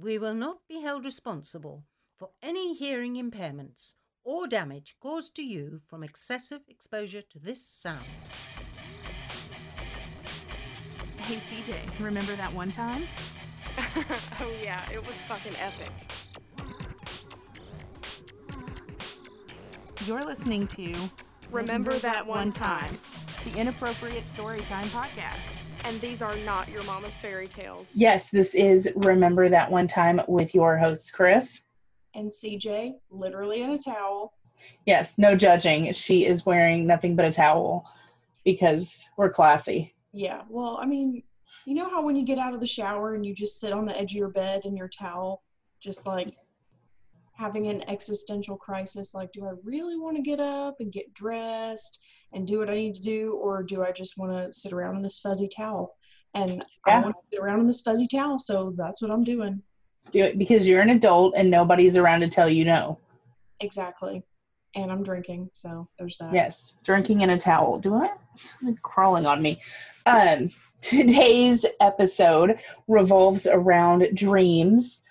We will not be held responsible for any hearing impairments or damage caused to you from excessive exposure to this sound. Hey CJ, remember that one time? oh yeah, it was fucking epic. You're listening to Remember that one time. the Inappropriate Storytime Podcast. And these are not your mama's fairy tales. Yes, this is Remember That One Time with your host, Chris. and CJ literally in a towel. Yes, no judging. She is wearing nothing but a towel because we're classy. Yeah, well, I mean, you know how when you get out of the shower and you just sit on the edge of your bed in your towel, just like having an existential crisis like, do I really want to get up and get dressed and do what I need to do, or do I just want to sit around in this fuzzy towel? And I want to sit around in this fuzzy towel, so that's what I'm doing. Do it because you're an adult and nobody's around to tell you no. Exactly. And I'm drinking, so there's that. Yes, drinking in a towel. Do I? Like crawling on me. Um, today's episode revolves around dreams.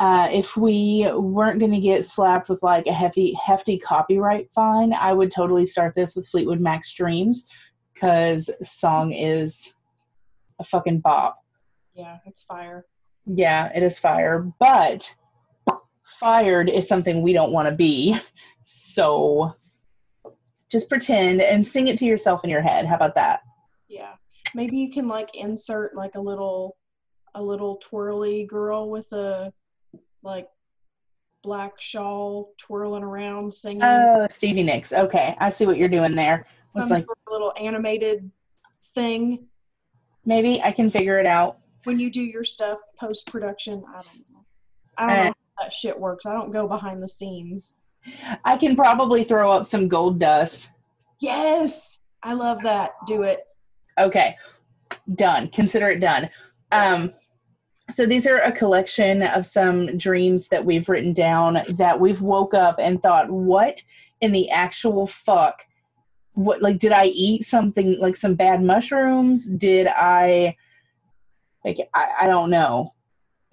Uh, if we weren't going to get slapped with like a hefty, hefty copyright fine, I would totally start this with Fleetwood Mac's Dreams because song is a fucking bop. Yeah, it's fire. Yeah, it is fire, but fired is something we don't want to be. So just pretend and sing it to yourself in your head. How about that? Yeah. Maybe you can like insert like a little a little twirly girl with a like black shawl twirling around singing Oh, Stevie Nicks. Okay, I see what you're doing there. It's some like sort of little animated thing maybe I can figure it out. when you do your stuff post production. I don't know. I don't Uh, know how that shit works. I don't go behind the scenes. I can probably throw up some gold dust. Yes. I love that. Do it. Okay, done. Consider it done. Um, so these are a collection of some dreams that we've written down that we've woke up and thought, what in the actual fuck? What like did I eat something like some bad mushrooms? Did I like I, I don't know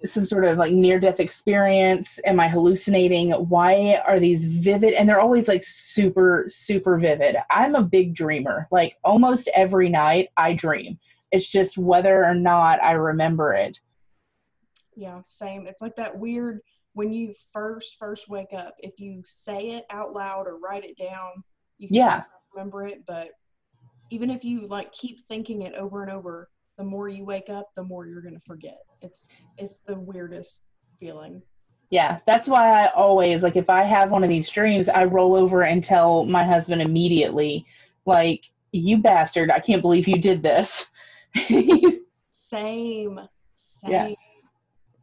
some sort of like near death experience? Am I hallucinating? Why are these vivid? And they're always like super super vivid. I'm a big dreamer. Like almost every night I dream. It's just whether or not I remember it. Yeah, same. It's like that weird when you first first wake up. If you say it out loud or write it down, you can Yeah. remember it. But even if you like keep thinking it over and over, the more you wake up, the more you're gonna forget. It's it's the weirdest feeling. Yeah, that's why I always like if I have one of these dreams, I roll over and tell my husband immediately, like, you bastard, I can't believe you did this. Same, same. yes.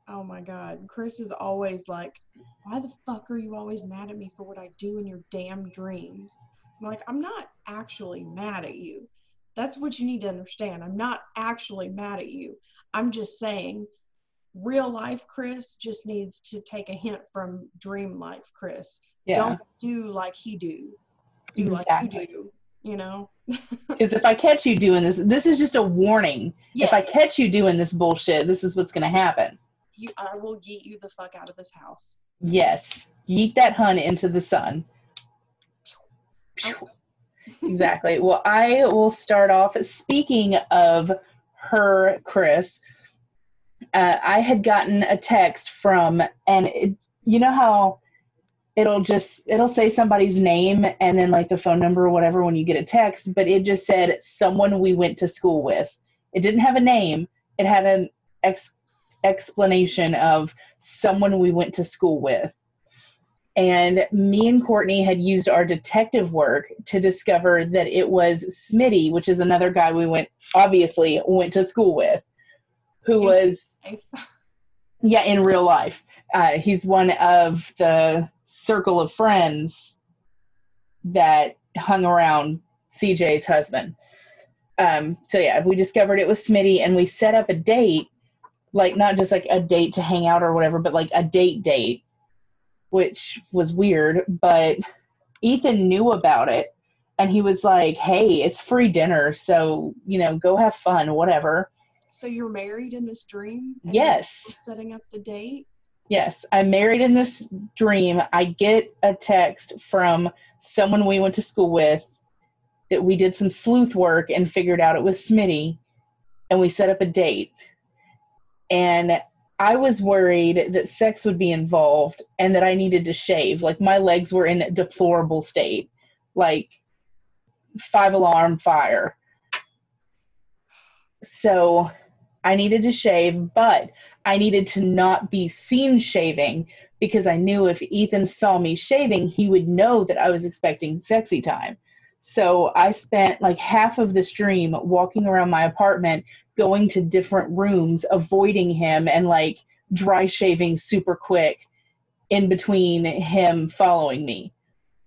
Oh my god, Chris is always like, "Why the fuck are you always mad at me for what I do in your damn dreams?" I'm like, "I'm not actually mad at you. That's what you need to understand. I'm not actually mad at you. I'm just saying, real life Chris just needs to take a hint from dream life Chris. Yeah. Don't do like he do. Do like you do. You know? Because if I catch you doing this, this is just a warning. If I catch you doing this bullshit, this is what's going to happen. You, I will yeet you the fuck out of this house. Yes. Yeet that hun into the sun. Exactly. Well, I will start off. Speaking of her, Chris, uh, I had gotten a text from, and it, you know how it'll just it'll say somebody's name and then like the phone number or whatever when you get a text, but it just said someone we went to school with. It didn't have a name. It had an ex- explanation of someone we went to school with. And me and Courtney had used our detective work to discover that it was Smitty, which is another guy we went, obviously, went to school with, who was, yeah, in real life. Uh, he's one of the circle of friends that hung around CJ's husband. Um, so, yeah, we discovered it was Smitty, and we set up a date, like not just like a date to hang out or whatever, but like a date date which was weird, but Ethan knew about it and he was like, "Hey, it's free dinner, so, you know, go have fun, whatever." So you're married in this dream? Yes. Setting up the date? Yes, I'm married in this dream. I get a text from someone we went to school with that we did some sleuth work and figured out it was Smitty, and we set up a date. And I was worried that sex would be involved and that I needed to shave. Like my legs were in a deplorable state, like five alarm fire. So I needed to shave, but I needed to not be seen shaving because I knew if Ethan saw me shaving, he would know that I was expecting sexy time. So I spent like half of this dream walking around my apartment, going to different rooms, avoiding him, and like dry shaving super quick in between him following me.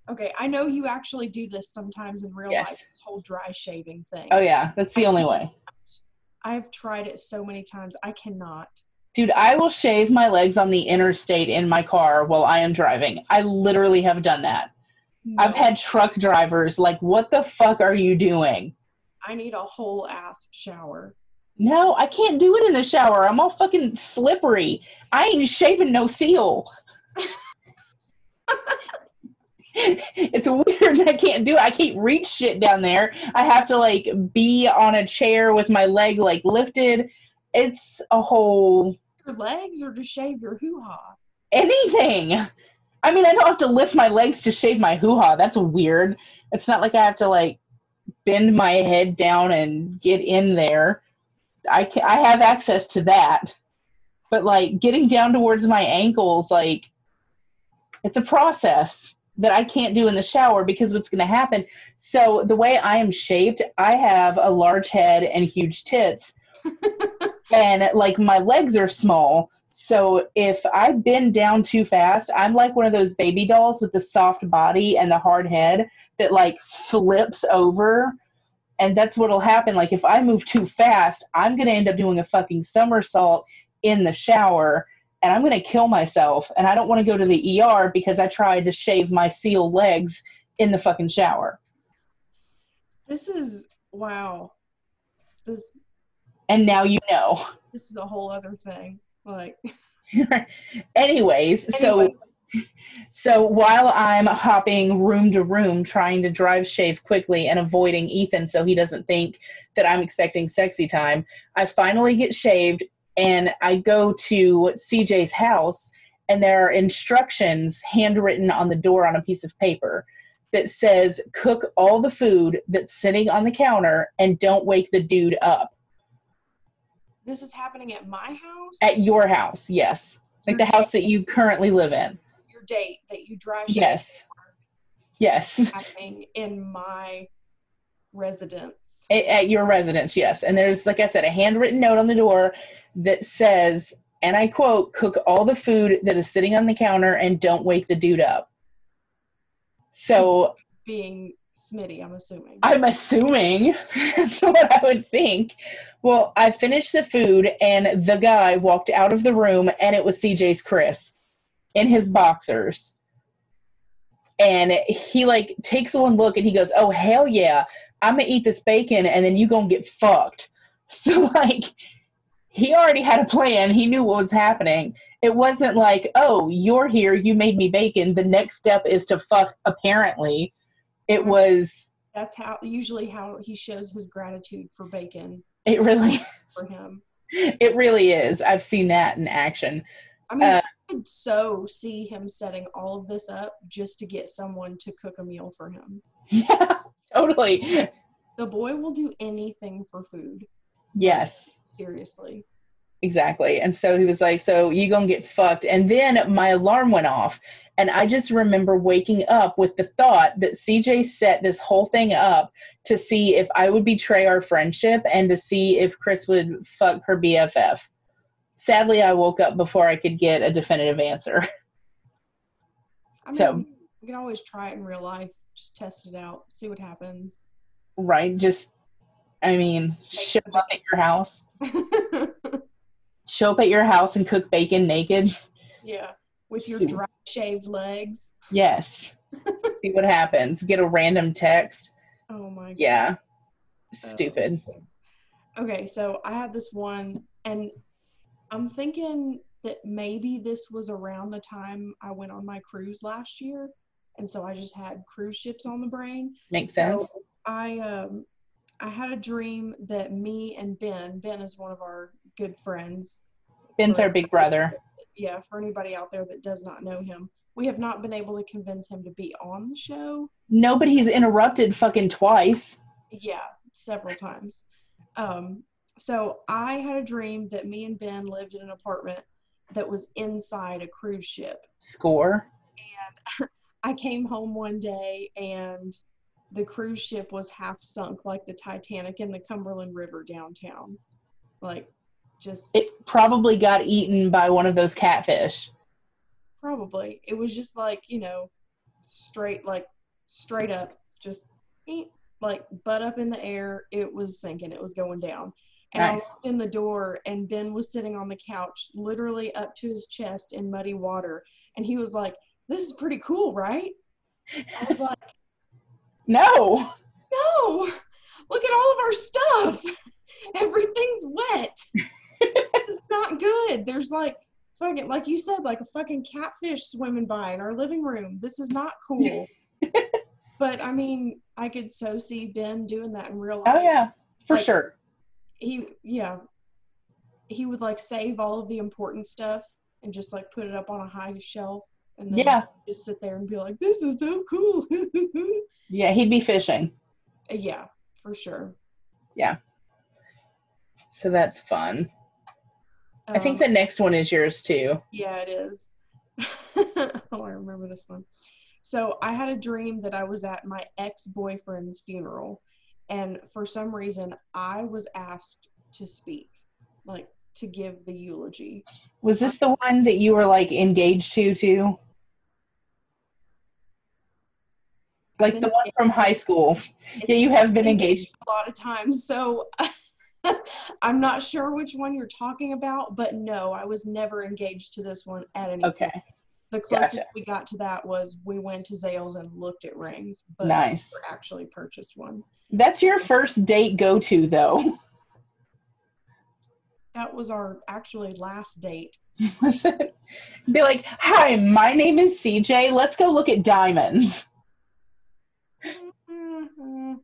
Okay, I know you actually do this sometimes in real Yes. life, this whole dry shaving thing. Oh, yeah, that's the only way. I've tried it so many times. I cannot. Dude, I will shave my legs on the interstate in my car while I am driving. I literally have done that. I've had truck drivers like, what the fuck are you doing? I need a whole ass shower. No, I can't do it in the shower. I'm all fucking slippery. I ain't shaving no seal. it's weird. I can't do it. I can't reach shit down there. I have to like be on a chair with my leg like lifted. It's a whole Your legs or to shave your hoo ha? anything. I mean, I don't have to lift my legs to shave my hoo ha. That's weird. It's not like I have to like bend my head down and get in there. I can, I have access to that, but like getting down towards my ankles, like it's a process that I can't do in the shower because what's going to happen. So the way I am shaped, I have a large head and huge tits, and like my legs are small. So if I bend down too fast, I'm like one of those baby dolls with the soft body and the hard head that like flips over. And that's what'll happen. Like if I move too fast, I'm gonna end up doing a fucking somersault in the shower and I'm gonna kill myself. And I don't wanna go to the ER because I tried to shave my seal legs in the fucking shower. This is wow. This And now you know. this is a whole other thing. Like Anyways, so Anyway. so while I'm hopping room to room trying to drive shave quickly and avoiding Ethan so he doesn't think that I'm expecting sexy time, I finally get shaved and I go to CJ's house and there are instructions handwritten on the door on a piece of paper that says cook all the food that's sitting on the counter and don't wake the dude up. This is happening at my house. at your house yes. Like the house that you currently live in date that you dry shave yes. Yes. in my residence. at, at your residence yes. And there's like i said a handwritten note on the door that says and i quote cook all the food that is sitting on the counter and don't wake the dude up. So Being Smitty, I'm assuming. i'm assuming. That's what i would think. Well i finished the food and the guy walked out of the room and it was cj's chris in his boxers. And he like takes one look and he goes oh hell yeah. I'm gonna eat this bacon and then you gonna get fucked. So like he already had a plan. He knew what was happening. It wasn't like oh you're here. You made me bacon. The next step is to fuck apparently. It was That's how usually how he shows his gratitude for bacon it really for him. it really is. I've seen that in action. I mean, Uh, could so see him setting all of this up just to get someone to cook a meal for him. yeah totally The boy will do anything for food. yes Seriously. Exactly. And so he was like, So you gonna get fucked. And then my alarm went off. And I just remember waking up with the thought that CJ set this whole thing up to see if I would betray our friendship and to see if Chris would fuck her BFF. Sadly, I woke up before I could get a definitive answer. I mean, So- you can always try it in real life. Just test it out, see what happens. right? Just, I mean, show up at your house, show up at your house and cook bacon naked. yeah, with your dry shaved legs. Yes. see what happens. Get a random text. Oh my Yeah. Oh, Stupid. Okay, so I had this one, and I'm thinking that maybe this was around the time I went on my cruise last year. And so I just had cruise ships on the brain. Makes sense. So I um I had a dream that me and Ben, Ben is one of our good friends. Ben's our big brother. Yeah, for anybody out there that does not know him, we have not been able to convince him to be on the show. No, but he's interrupted fucking twice. Yeah, several times. Um, so I had a dream that me and Ben lived in an apartment that was inside a cruise ship. Score. And I came home one day and the cruise ship was half sunk like the Titanic in the Cumberland River downtown. Like just It probably got eaten by one of those catfish. probably. It was just like, you know, straight like straight up just like butt up in the air. It was sinking. It was going down. And I Nice. walked in the door and Ben was sitting on the couch, literally up to his chest in muddy water. And he was like, This is pretty cool, right? I was like, No. no, look at all of our stuff. Everything's wet. it's not good. There's like fucking, like you said, like a fucking catfish swimming by in our living room. This is not cool. but I mean, I could so see Ben doing that in real oh, life. Oh yeah, for Like- sure. He, yeah, he would like save all of the important stuff and just like put it up on a high shelf and then Yeah. just sit there and be like, this is so cool. Yeah, he'd be fishing. yeah, for sure. Yeah. So that's fun. I think Um, the next one is yours too. Yeah, it is. oh, I remember this one. So I had a dream that I was at my ex boyfriend's funeral, and for some reason I was asked to speak, like to give the eulogy. Was this the one that you were like engaged to too? Like the one from high school. Yeah, you have been engaged. a lot of times. So I'm not sure which one you're talking about, but no, I was never engaged to this one at any Okay, point. The closest Gotcha. we got to that was we went to Zales and looked at rings, but nice. never actually purchased one. That's your first date go to though. That was our actually last date. Be like, hi, my name is CJ. Let's go look at diamonds. Mhm.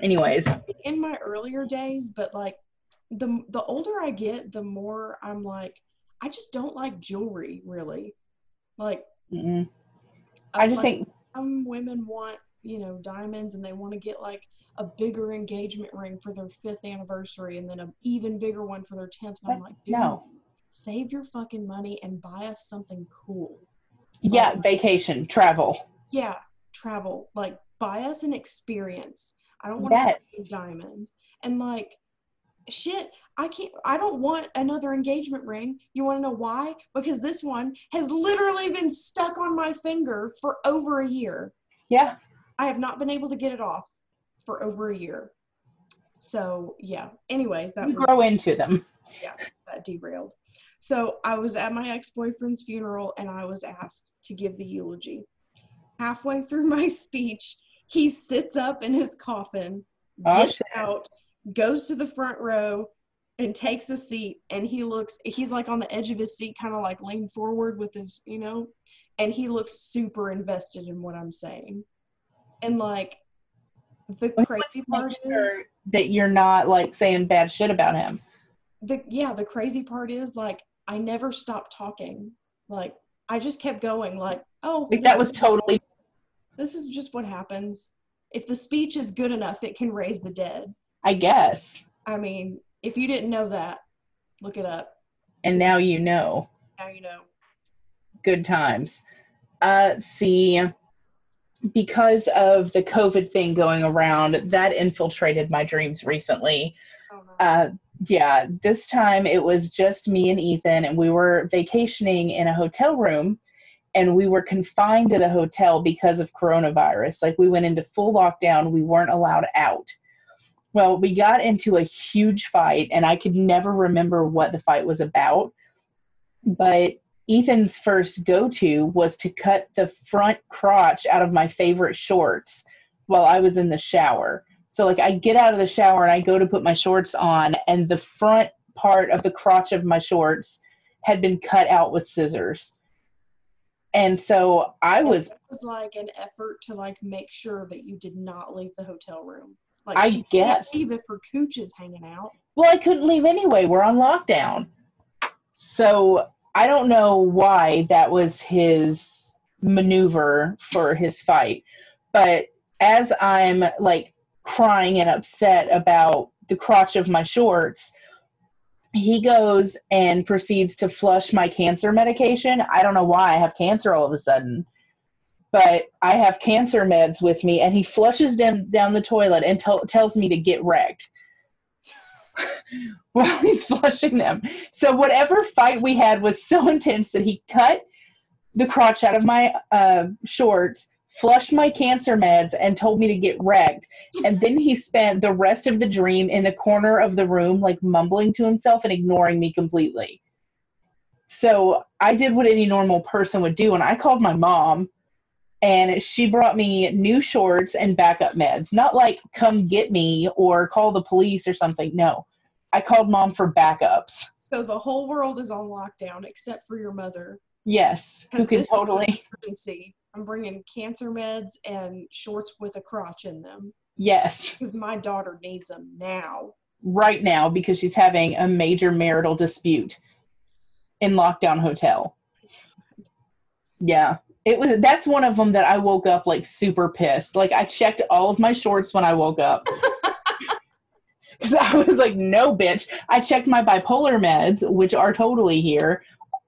Anyways, In my earlier days, but like the the older I get, the more I'm like, I just don't like jewelry really. Like mm, I just like, think some women want you know diamonds and they want to get like a bigger engagement ring for their fifth anniversary and then an even bigger one for their 10th and i'm like dude, no. save your fucking money and buy us something cool Yeah, um, vacation, travel. yeah travel like buy us an experience i don't want Yes. a diamond and like shit i can't i don't want another engagement ring you want to know why because this one has literally been stuck on my finger for over a year Yeah. I have not been able to get it off for over a year. So yeah. Anyways, that You was grow into them. Yeah, that derailed. So I was at my ex-boyfriend's funeral and I was asked to give the eulogy. Halfway through my speech, he sits up in his coffin, Oh, gets shit. out, goes to the front row, and takes a seat. And he looks, he's like on the edge of his seat, kind of like leaned forward with his, you know, and he looks super invested in what I'm saying. And like the Let's crazy part is that you're not like saying bad shit about him. the yeah, the crazy part is like I never stopped talking. Like I just kept going like, oh Like that was totally this is just what happens. If the speech is good enough, it can raise the dead. I guess. I mean, if you didn't know that, look it up. And now you know. Now you know. Good times. Uh see because of the COVID thing going around, that infiltrated my dreams recently. Oh, no. Uh yeah, this time it was just me and Ethan and we were vacationing in a hotel room and we were confined to the hotel because of coronavirus. Like we went into full lockdown, we weren't allowed out. Well, we got into a huge fight and I could never remember what the fight was about. But Ethan's first go to was to cut the front crotch out of my favorite shorts while I was in the shower. So, like, I get out of the shower and I go to put my shorts on, and the front part of the crotch of my shorts had been cut out with scissors. And so I was It was like an effort to like make sure that you did not leave the hotel room. Like I she guess. can't leave if her cooch is hanging out. Well, I couldn't leave anyway. We're on lockdown. So I don't know why that was his maneuver for his fight. But as I'm like crying and upset about the crotch of my shorts, he goes and proceeds to flush my cancer medication. I don't know why I have cancer all of a sudden. But I have cancer meds with me, and he flushes them down the toilet and tell tells me to get wrecked while he's flushing them. So whatever fight we had was so intense that he cut the crotch out of my uh, shorts, flushed my cancer meds, and told me to get wrecked. And then he spent the rest of the dream in the corner of the room, like mumbling to himself and ignoring me completely. So I did what any normal person would do, and I called my mom. And she brought me new shorts and backup meds. Not like come get me or call the police or something. No. I called mom for backups. So the whole world is on lockdown except for your mother. Yes. Who can totally. emergency. I'm bringing cancer meds and shorts with a crotch in them Yes. because my daughter needs them now. Right now because she's having a major marital dispute in lockdown hotel. Yeah. It was that's one of them that I woke up like super pissed. Like I checked all of my shorts when I woke up. Cuz I was like, "No, bitch." I checked my bipolar meds, which are totally here.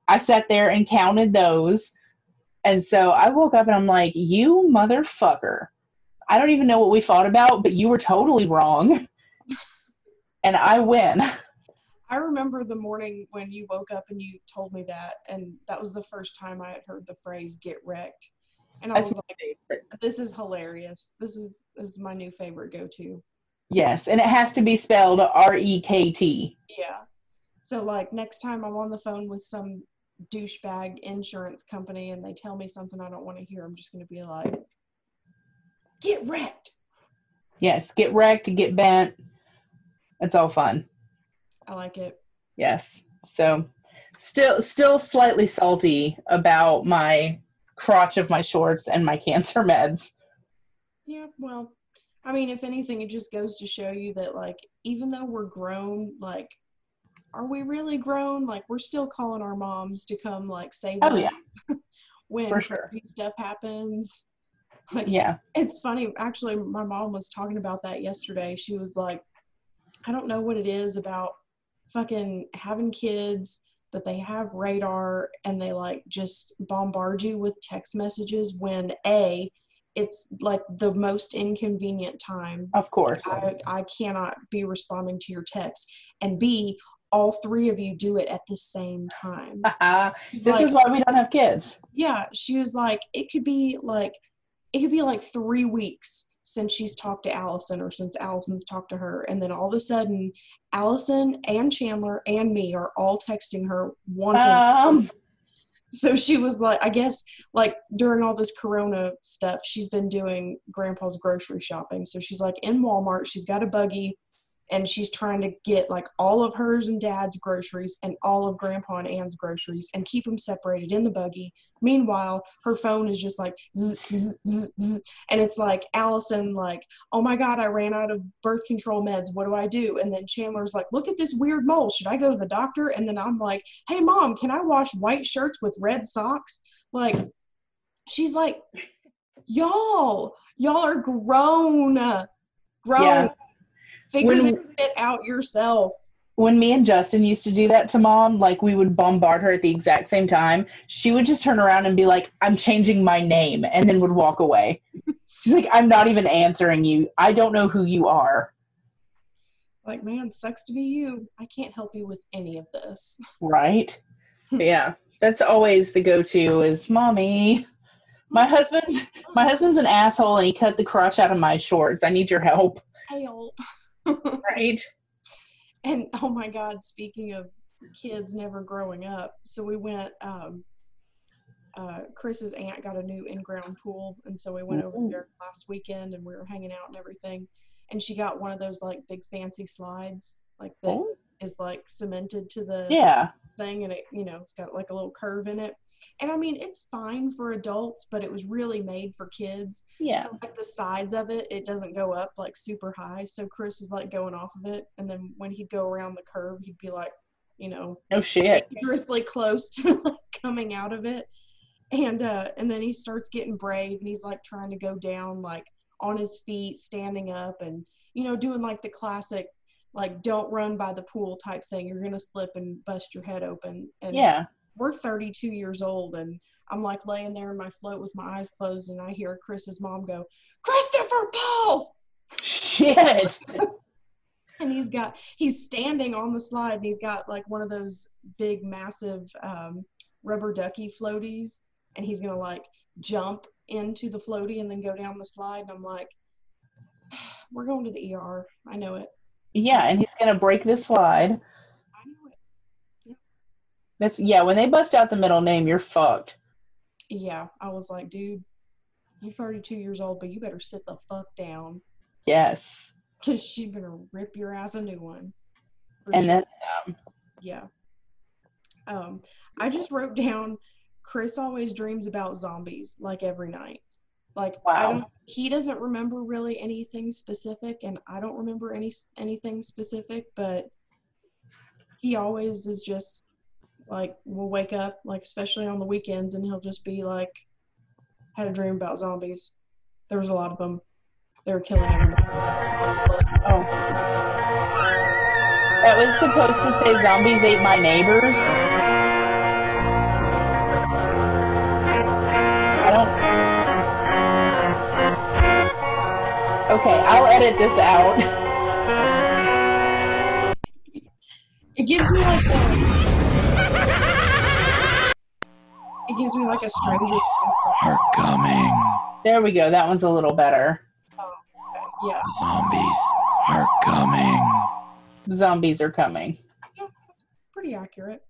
I sat there and counted those. And so I woke up and I'm like, "You motherfucker." I don't even know what we fought about, but you were totally wrong. and I win. I remember the morning when you woke up and you told me that, and that was the first time I had heard the phrase "get wrecked," and I That's was like. "This is hilarious. This is this is my new favorite go-to." Yes, and it has to be spelled R E K T. Yeah. So like next time I'm on the phone with some douchebag insurance company and they tell me something I don't want to hear, I'm just gonna be like, "Get wrecked." Yes, get wrecked, get bent. It's all fun. I like it. Yes. So still still slightly salty about my crotch of my shorts and my cancer meds. Yeah, well, I mean, if anything, it just goes to show you that, like, even though we're grown, like, are we really grown? Like, we're still calling our moms to come, like, save Oh us yeah. when for sure. stuff happens. Like, Yeah. it's funny. Actually, my mom was talking about that yesterday. She was like, I don't know what it is about fucking having kids, but they have radar and they like just bombard you with text messages when A, it's like the most inconvenient time. Of course. I, I cannot be responding to your text. And B, all three of you do it at the same time. This like, is why we don't have kids. yeah, she was like, it could be like, it could be like three weeks since she's talked to Allison or since Allison's talked to her. And then all of a sudden, Allison and Chandler and me are all texting her wanting. Um so she was like, I guess, like during all this Corona stuff, she's been doing grandpa's grocery shopping. So she's like in Walmart, she's got a buggy and she's trying to get like all of hers and dad's groceries and all of grandpa and Ann's groceries and keep them separated in the buggy. Meanwhile, her phone is just like, zzz, zzz, zzz, and it's like Allison, like, oh my God, I ran out of birth control meds. What do I do? And then Chandler's like, look at this weird mole. Should I go to the doctor? And then I'm like, hey, mom, can I wash white shirts with red socks? Like, she's like, y'all, y'all are grown. Grown. Yeah. Figure When- this out yourself. when me and Justin used to do that to mom, like we would bombard her at the exact same time, she would just turn around and be like, I'm changing my name, and then would walk away. She's like, I'm not even answering you. I don't know who you are. Like, man, sucks to be you. I can't help you with any of this. Right? yeah. That's always the go to is mommy. My husband my husband's an asshole and he cut the crotch out of my shorts. I need your help. Help. Right? And oh my God, speaking of kids never growing up, so we went. Um, uh, Chris's aunt got a new in-ground pool, and so we went over there last weekend, and we were hanging out and everything. And she got one of those like big fancy slides, like that Oh. is like cemented to the Yeah. thing and it you know it's got like a little curve in it and i mean it's fine for adults but it was really made for kids Yeah. so like the sides of it it doesn't go up like super high so chris is like going off of it and then when he'd go around the curve he'd be like you know oh shit. dangerously close to like coming out of it and uh and then he starts getting brave and he's like trying to go down like on his feet standing up and you know doing like the classic like don't run by the pool type thing you're gonna slip and bust your head open and Yeah. We're 32 years old and i'm like laying there in my float with my eyes closed and i hear chris's mom go christopher paul Shit. and he's got he's standing on the slide and he's got like one of those big massive um, rubber ducky floaties and he's gonna like jump into the floaty and then go down the slide and i'm like we're going to the er i know it Yeah, and he's gonna break the slide. I know it That's yeah. When they bust out the middle name, you're fucked. yeah i was like dude you're 32 years old but you better sit the fuck down Yes. because she's gonna rip your ass a new one And sure. then yeah um i just wrote down chris always dreams about zombies like every night like i don't he doesn't remember really anything specific and i don't remember any anything specific but he always is just like we'll wake up like especially on the weekends and he'll just be like had a dream about zombies there was a lot of them they were killing everybody oh, that was supposed to say zombies ate my neighbors. I don't. Okay, I'll edit this out. It gives me like a. It gives me like a stranger. Things are coming. There we go. That one's a little better. Yeah, Zombies are coming. Zombies are coming. Yeah, pretty accurate.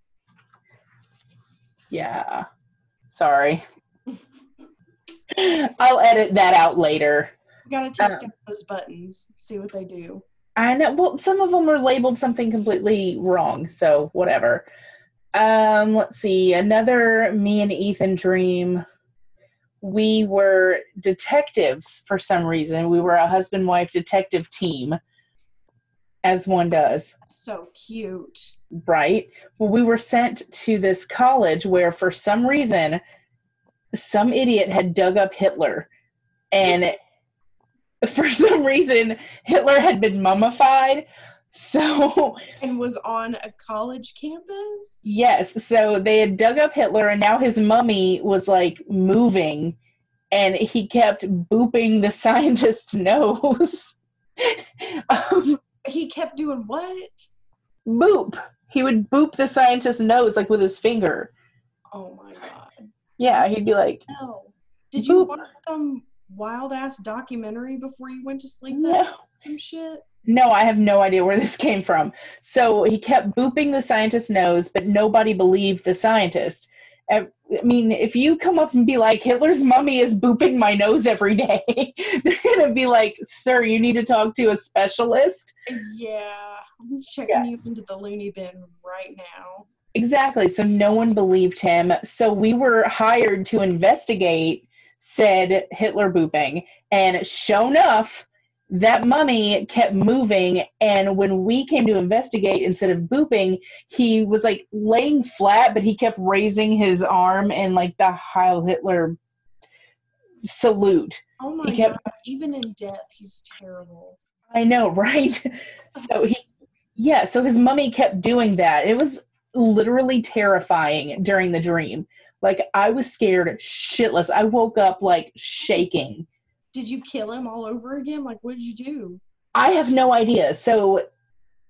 Yeah. Sorry. I'll edit that out later. We gotta test Um, out those buttons, see what they do. I know. Well, some of them are labeled something completely wrong, so whatever. Um, let's see. Another me and Ethan dream. We were detectives for some reason. We were a husband wife detective team, as one does, So cute. right? Well, we were sent to this college where, for some reason, some idiot had dug up Hitler, and for some reason, Hitler had been mummified. So, And was on a college campus. yes, so they had dug up Hitler, and now his mummy was like moving, and he kept booping the scientist's nose. um, He kept doing what? boop. He would boop the scientist's nose like with his finger. Oh my god. Yeah, he'd be like, No. Did you Boop. watch some wild ass documentary before you went to sleep? That no. some shit. No, I have no idea where this came from. So he kept booping the scientist's nose, but nobody believed the scientist. I mean, if you come up and be like, Hitler's mummy is booping my nose every day, they're going to be like, sir, you need to talk to a specialist. Yeah, I'm checking Yeah. you into the loony bin right now. Exactly. So no one believed him. So we were hired to investigate said Hitler booping. And sure enough, that mummy kept moving. And when we came to investigate, instead of booping, he was like laying flat, but he kept raising his arm and like the Heil Hitler salute. Oh my He kept- god, even in death, he's terrible. I know, right? so he, yeah, so his mummy kept doing that. It was literally terrifying during the dream. Like I was scared shitless. I woke up like shaking. Did you kill him all over again? Like, what did you do? I have no idea. So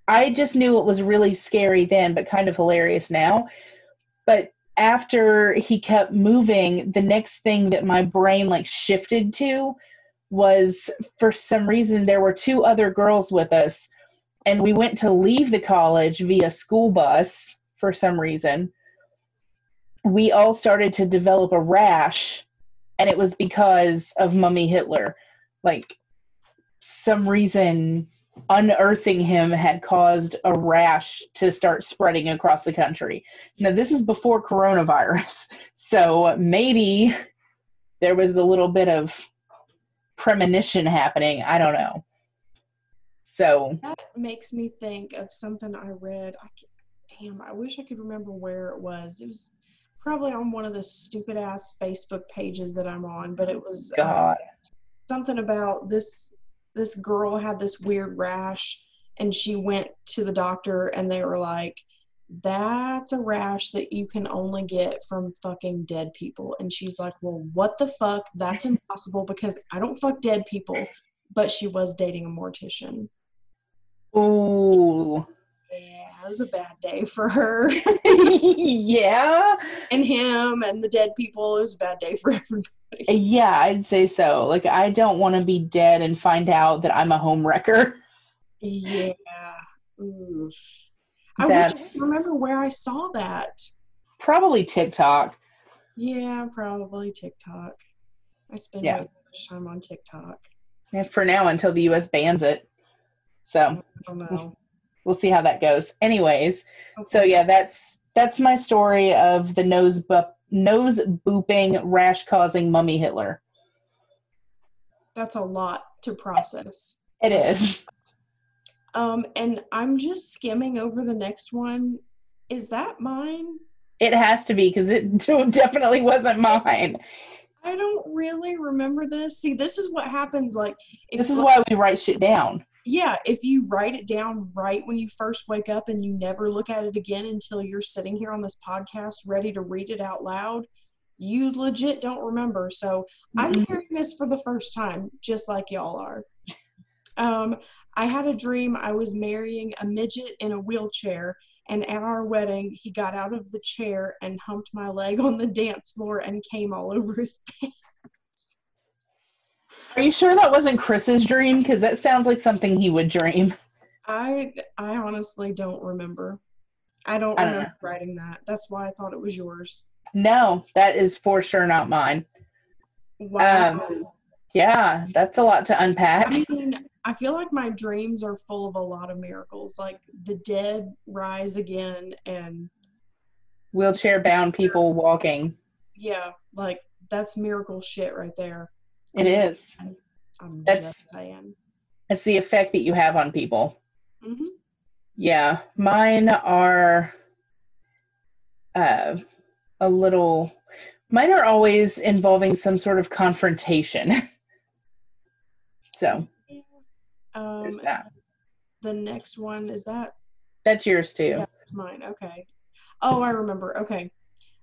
I just knew it was really scary then, but kind of hilarious now. But after he kept moving, the next thing that my brain like shifted to was for some reason there were two other girls with us and we went to leave the college via school bus for some reason. We all started to develop a rash and it was because of Mummy Hitler. Like some reason unearthing him had caused a rash to start spreading across the country. Now, this is before coronavirus, so maybe there was a little bit of premonition happening. I don't know. So, That makes me think of something I read. I damn, I wish I could remember where it was. It was probably on one of the stupid ass Facebook pages that I'm on, but it was uh, God. something about this this girl had this weird rash and she went to the doctor and they were like that's a rash that you can only get from fucking dead people and she's like well what the fuck that's impossible because i don't fuck dead people but she was dating a mortician Ooh. It was a bad day for her yeah. and him and the dead people it was a bad day for everybody Yeah, I'd say so. Like, I don't want to be dead and find out that I'm a home wrecker. yeah Oof. i wish I remember where i saw that Probably TikTok. Yeah, probably TikTok. I spend Yeah. way too much time on TikTok. And For now, until the US bans it. So I don't know. We'll see how that goes. Anyways, so yeah, that's that's my story of the nose bu- nose booping, rash causing mummy Hitler. That's a lot to process. It is. Um, and I'm just skimming over the next one. Is that mine? It has to be because it definitely wasn't mine. I don't really remember this. See, this is what happens. Like, if This is why we write shit down. Yeah, if you write it down right when you first wake up and you never look at it again until you're sitting here on this podcast ready to read it out loud, you legit don't remember. So I'm Mhm. hearing this for the first time, just like y'all are. Um, I had a dream I was marrying a midget in a wheelchair, and at our wedding, he got out of the chair and humped my leg on the dance floor and came all over his pants. Are you sure that wasn't Chris's dream? Because that sounds like something he would dream. I I honestly don't remember. I don't I don't remember writing that. That's why I thought it was yours. No, that is for sure not mine. Wow. Um, yeah, that's a lot to unpack. I mean, I feel like my dreams are full of a lot of miracles. Like the dead rise again and Wheelchair bound people walking. yeah, like that's miracle shit right there. It is. I'm That's- just saying. It's the effect that you have on people. hmm Yeah, mine are uh, a little. Mine are always involving some sort of confrontation. so Um, the next one is that That's yours too. Yeah, that's mine. Okay. Oh, I remember. Okay.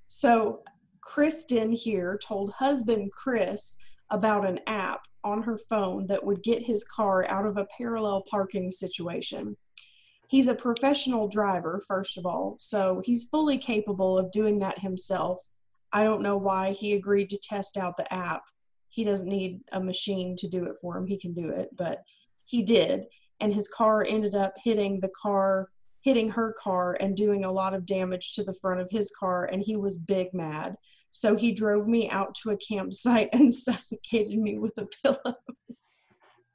So Kristen here told husband Chris about an app on her phone that would get his car out of a parallel parking situation. He's a professional driver, first of all, so he's fully capable of doing that himself. I don't know why he agreed to test out the app. He doesn't need a machine to do it for him. He can do it, but he did. And his car ended up hitting the car hitting her car and doing a lot of damage to the front of his car and he was big mad so he drove me out to a campsite and suffocated me with a pillow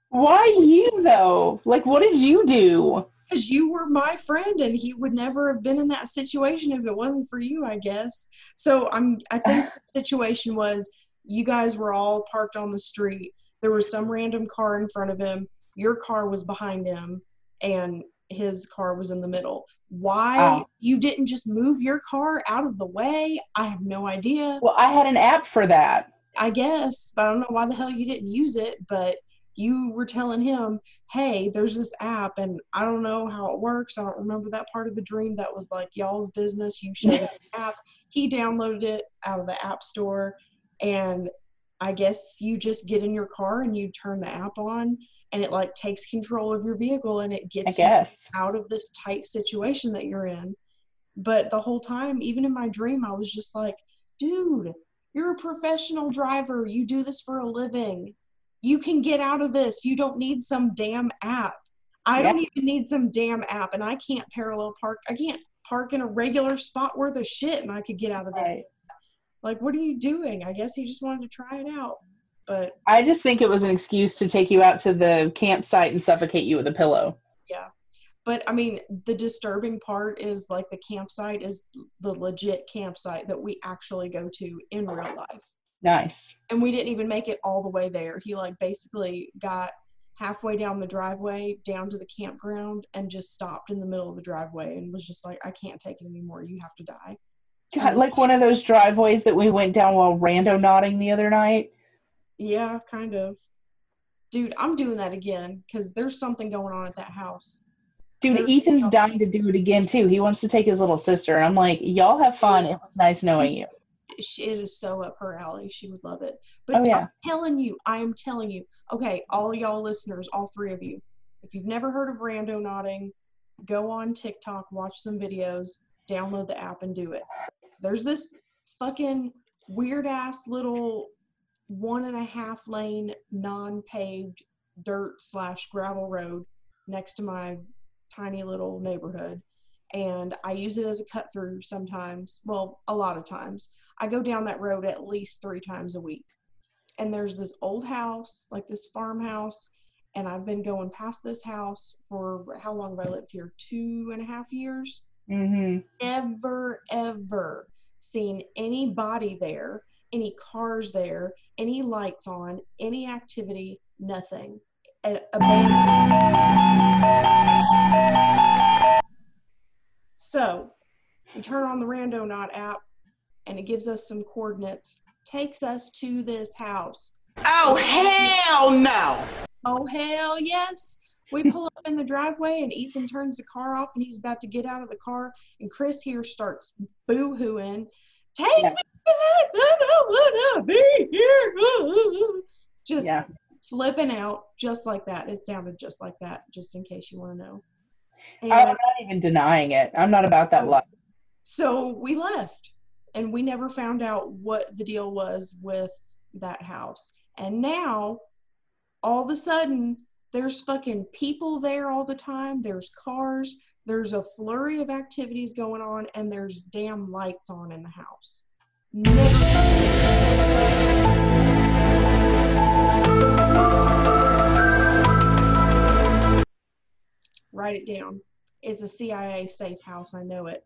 Why you though? Like, what did you do? because you were my friend and he would never have been in that situation if it wasn't for you i guess so i'm i think the situation was you guys were all parked on the street there was some random car in front of him your car was behind him and his car was in the middle why Oh. you didn't just move your car out of the way i have no idea Well, I had an app for that. I guess, but I don't know why the hell you didn't use it. But you were telling him, hey, there's this app, and I don't know how it works. I don't remember that part of the dream. That was like y'all's business. You showed him the app. He downloaded it out of the app store, and I guess you just get in your car and you turn the app on, and it like takes control of your vehicle and it gets you out of this tight situation that you're in. But the whole time, even in my dream, I was just like, dude, you're a professional driver. You do this for a living. You can get out of this. You don't need some damn app. I don't even need some damn app, and I can't parallel park. I can't park in a regular spot worth of shit, and I could get out of this. Right. Like, what are you doing? I guess he just wanted to try it out. But I just think it was an excuse to take you out to the campsite and suffocate you with a pillow. Yeah. But I mean, the disturbing part is like the campsite is the legit campsite that we actually go to in real life. Nice. And we didn't even make it all the way there. He like basically got halfway down the driveway down to the campground and just stopped in the middle of the driveway and was just like, I can't take it anymore. You have to die. God, like one of those driveways that we went down while randonauting the other night. Yeah, kind of. Dude, I'm doing that again because there's something going on at that house. Dude, There's- Ethan's dying to do it again too. He wants to take his little sister, and I'm like, y'all have fun. It was nice knowing you. It is so up her alley. She would love it. But Oh, yeah. I'm telling you, I am telling you. Okay, all y'all listeners, all three of you, if you've never heard of randonauting, go on TikTok, watch some videos, download the app, and do it. There's this fucking weird ass little one and a half lane non paved dirt slash gravel road next to my tiny little neighborhood. And I use it as a cut through sometimes. Well, a lot of times. I go down that road at least three times a week. And there's this old house, like this farmhouse. And I've been going past this house for how long have I lived here? Two and a half years hmm ever, ever seen anybody there, any cars there, any lights on, any activity, nothing. A- abandoned. So we turn on the Randonaut app and it gives us some coordinates, takes us to this house. Oh, hell no! Oh, hell yes. We pull up in the driveway and Ethan turns the car off and he's about to get out of the car. And Chris here starts boo hooing. Take Yeah. me. I don't want to be here. Just Yeah. flipping out just like that. It sounded just like that, just in case you want to know. And I'm not even denying it. I'm not about that oh. life. so we left and we never found out what the deal was with that house. And now, all of a sudden, there's fucking people there all the time. There's cars. There's a flurry of activities going on, and there's damn lights on in the house. Write it down. It's a CIA safe house. I know it.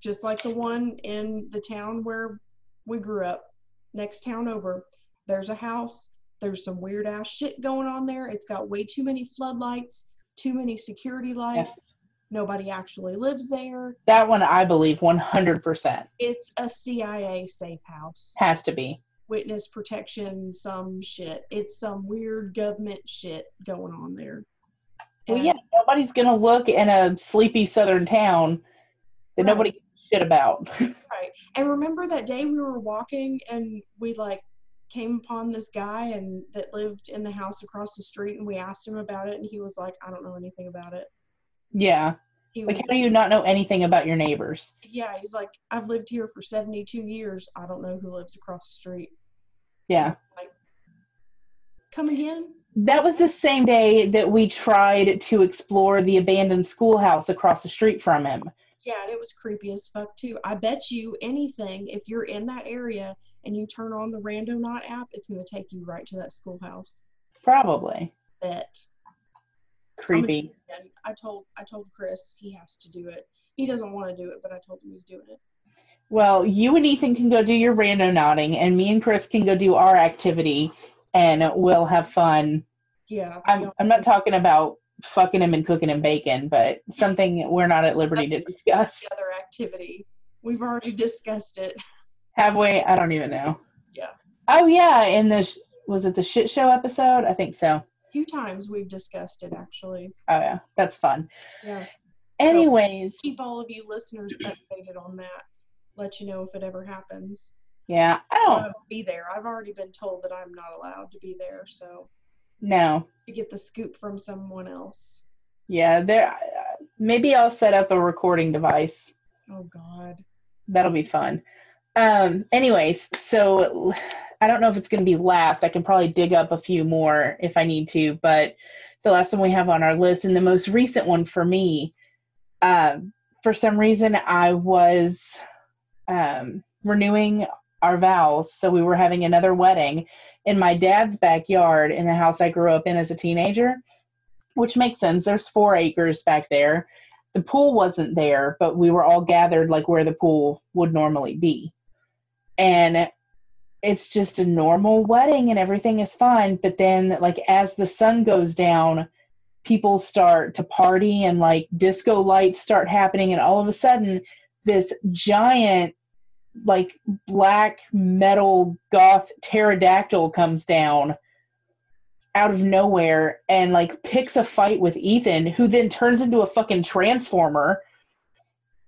Just like the one in the town where we grew up, next town over. There's a house. There's some weird ass shit going on there. It's got way too many floodlights, too many security lights. Yes. Nobody actually lives there. That one, I believe, 100% It's a CIA safe house. has to be. Witness protection, some shit. It's some weird government shit going on there. Well, And- yeah, nobody's going to look in a sleepy southern town that Right. nobody gives shit about. Right. And remember that day we were walking and we like came upon this guy and that lived in the house across the street and we asked him about it and he was like, I don't know anything about it. Yeah. He Like, how do you not know anything about your neighbors? yeah, he's like, I've lived here for seventy two years. I don't know who lives across the street. Yeah. Come again? That was the same day that we tried to explore the abandoned schoolhouse across the street from him. Yeah, and it was creepy as fuck too. I bet you anything, if you're in that area and you turn on the Randonaut app, it's gonna take you right to that schoolhouse. Probably. Bet. Creepy. and I told I told Chris he has to do it. He doesn't want to do it, but I told him he's doing it. Well, you and Ethan can go do your randonauting, and me and Chris can go do our activity, and we'll have fun. Yeah. I'm. I'm not talking about fucking him and cooking him bacon, but something we're not at liberty to discuss. The other activity. We've already discussed it. Have we? I don't even know. Yeah. Oh yeah, in the sh- was it the shit show episode? I think so. Few times we've discussed it actually. Oh yeah, that's fun. Yeah. Anyways, Keep all of you listeners updated on that. Let you know if it ever happens. yeah, I don't be there. I've already been told that I'm not allowed to be there, so know. to get the scoop from someone else. Yeah, there. uh, Maybe I'll set up a recording device. Oh God. That'll be fun. Um. Anyways, so I don't know if it's going to be last. I can probably dig up a few more if I need to, but the last one we have on our list and the most recent one for me, um, for some reason I was um, renewing our vows. So we were having another wedding in my dad's backyard in the house I grew up in as a teenager, which makes sense. There's four acres back there. The pool wasn't there, but we were all gathered like where the pool would normally be. And it's just a normal wedding and everything is fine. But then, like, as the sun goes down, people start to party and like disco lights start happening. And all of a sudden, this giant like black metal goth pterodactyl comes down out of nowhere and like picks a fight with Ethan, who then turns into a fucking transformer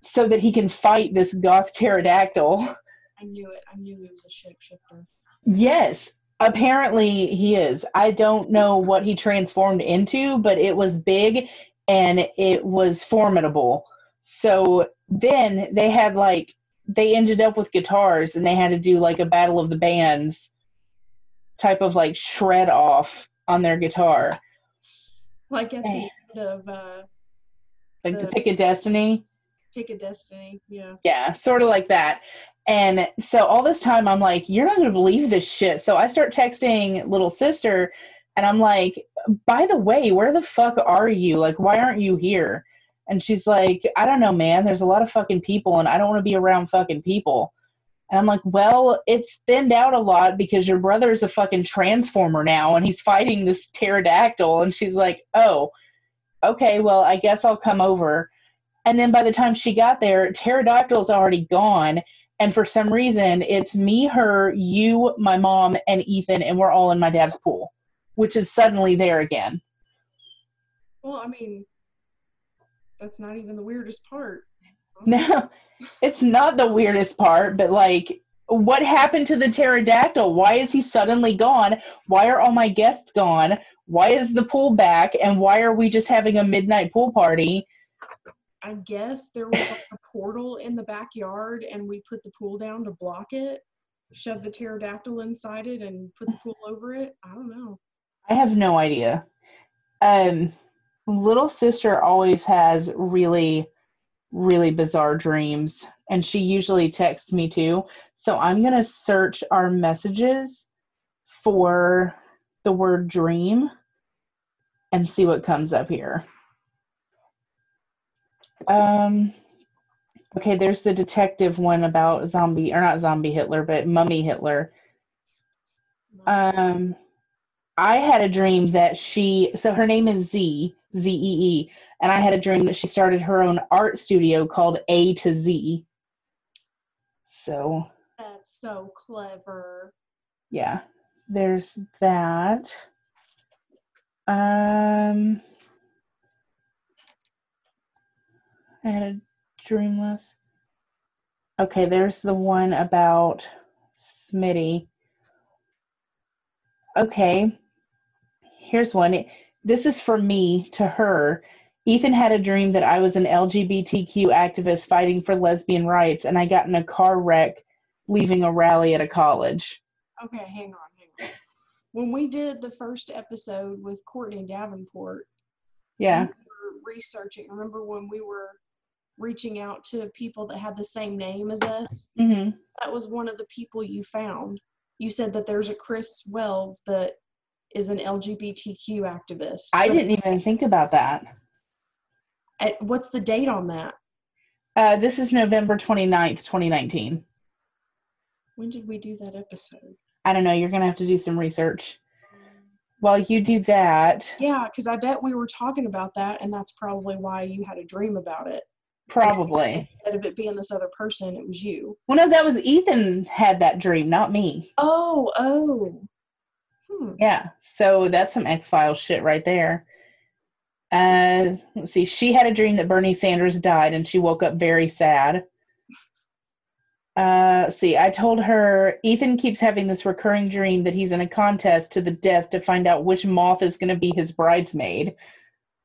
so that he can fight this goth pterodactyl. I knew it. I knew he was a shapeshifter. Yes, apparently he is. I don't know what he transformed into, but it was big and it was formidable. So then they had like they ended up with guitars and they had to do like a battle of the bands type of like shred off on their guitar Like at the end of uh, like the The- pick of destiny Pick a Destiny. Yeah. yeah sort of like that. And so all this time i'm like you're not going to believe this shit. So i start texting little sister and i'm like by the way where the fuck are you? Like why aren't you here? And she's like i don't know man. There's a lot of fucking people and i don't want to be around fucking people. And i'm like well it's thinned out a lot because your brother is a fucking transformer now and he's fighting this pterodactyl. And she's like oh okay. Well i guess i'll come over and then by the time she got there pterodactyl's already gone. And for some reason it's me her you my mom and ethan and we're all in my dad's pool which is suddenly there again. Well, I mean, that's not even the weirdest part. no it's not the weirdest part but like what happened to the pterodactyl? Why is he suddenly gone? Why are all my guests gone? Why is the pool back? And why are we just having a midnight pool party I guess there was like a portal in the backyard and we put the pool down to block it, shoved the pterodactyl inside it and put the pool over it. I don't know. I have no idea. Um, little sister always has really, really bizarre dreams, and she usually texts me too. So I'm gonna search our messages for the word dream and see what comes up here. Um, okay, there's the detective one about zombie, or not zombie Hitler, but mummy Hitler. Um, I had a dream that she, so her name is Z, Z E E, and I had a dream that she started her own art studio called A to Z. So, That's so clever. yeah, there's that. Um, I had a dream last. Okay, there's the one about Smitty. Okay, here's one. It- This is for me to her. Ethan had a dream that I was an LGBTQ activist fighting for lesbian rights, and I got in a car wreck leaving a rally at a college. Okay, hang on, hang on. When we did the first episode with Courtney Davenport, Yeah. we were researching. Remember when we were reaching out to people that had the same name as us? hmm That was one of the people you found. You said that there's a Chris Wells that is an LGBTQ activist. I didn't even think about that. at- What's the date on that? Uh, this is November 29th, 2019. When did we do that episode? I don't know. You're going to have to do some research. While you do that, Yeah, because I bet we were talking about that, and that's probably why you had a dream about it. Probably. Instead of it being this other person, it was you. Well, no, that was Ethan had that dream, not me. Oh, oh. Hmm. Yeah. So that's some X Files shit right there. Uh, let's see. She had a dream that Bernie Sanders died, and she woke up very sad. Uh, let's see. I told her Ethan keeps having this recurring dream that he's in a contest to the death to find out which moth is going to be his bridesmaid.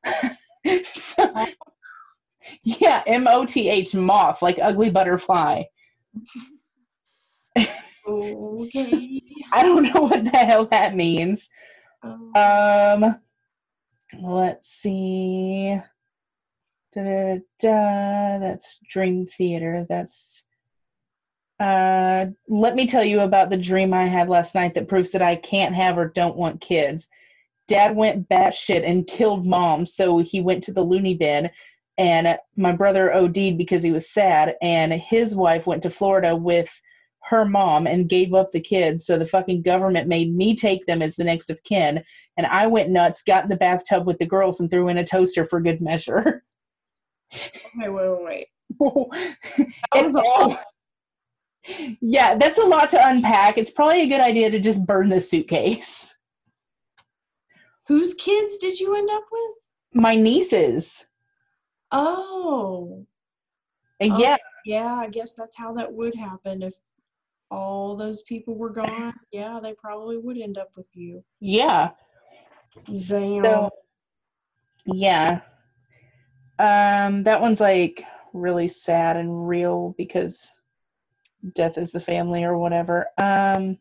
So- yeah, M O T H moth, like ugly butterfly. Okay. I don't know what the hell that means. Um, let's see. Da, da, da. That's Dream Theater. That's Uh, let me tell you about the dream I had last night that proves that I can't have or don't want kids. Dad went batshit and killed mom, so he went to the loony bin, and my brother OD'd because he was sad, and his wife went to Florida with her mom and gave up the kids, so the fucking government made me take them as the next of kin, and I went nuts, got in the bathtub with the girls, and threw in a toaster for good measure. Okay, wait, wait, wait. That was a- yeah, that's a lot to unpack. It's probably a good idea to just burn the suitcase. Whose kids did you end up with? My nieces. Oh, And Oh. yeah, yeah. I guess that's how that would happen if all those people were gone. Yeah, they probably would end up with you. yeah. Damn. So, yeah. Um, that one's like really sad and real because death is the family or whatever. Um,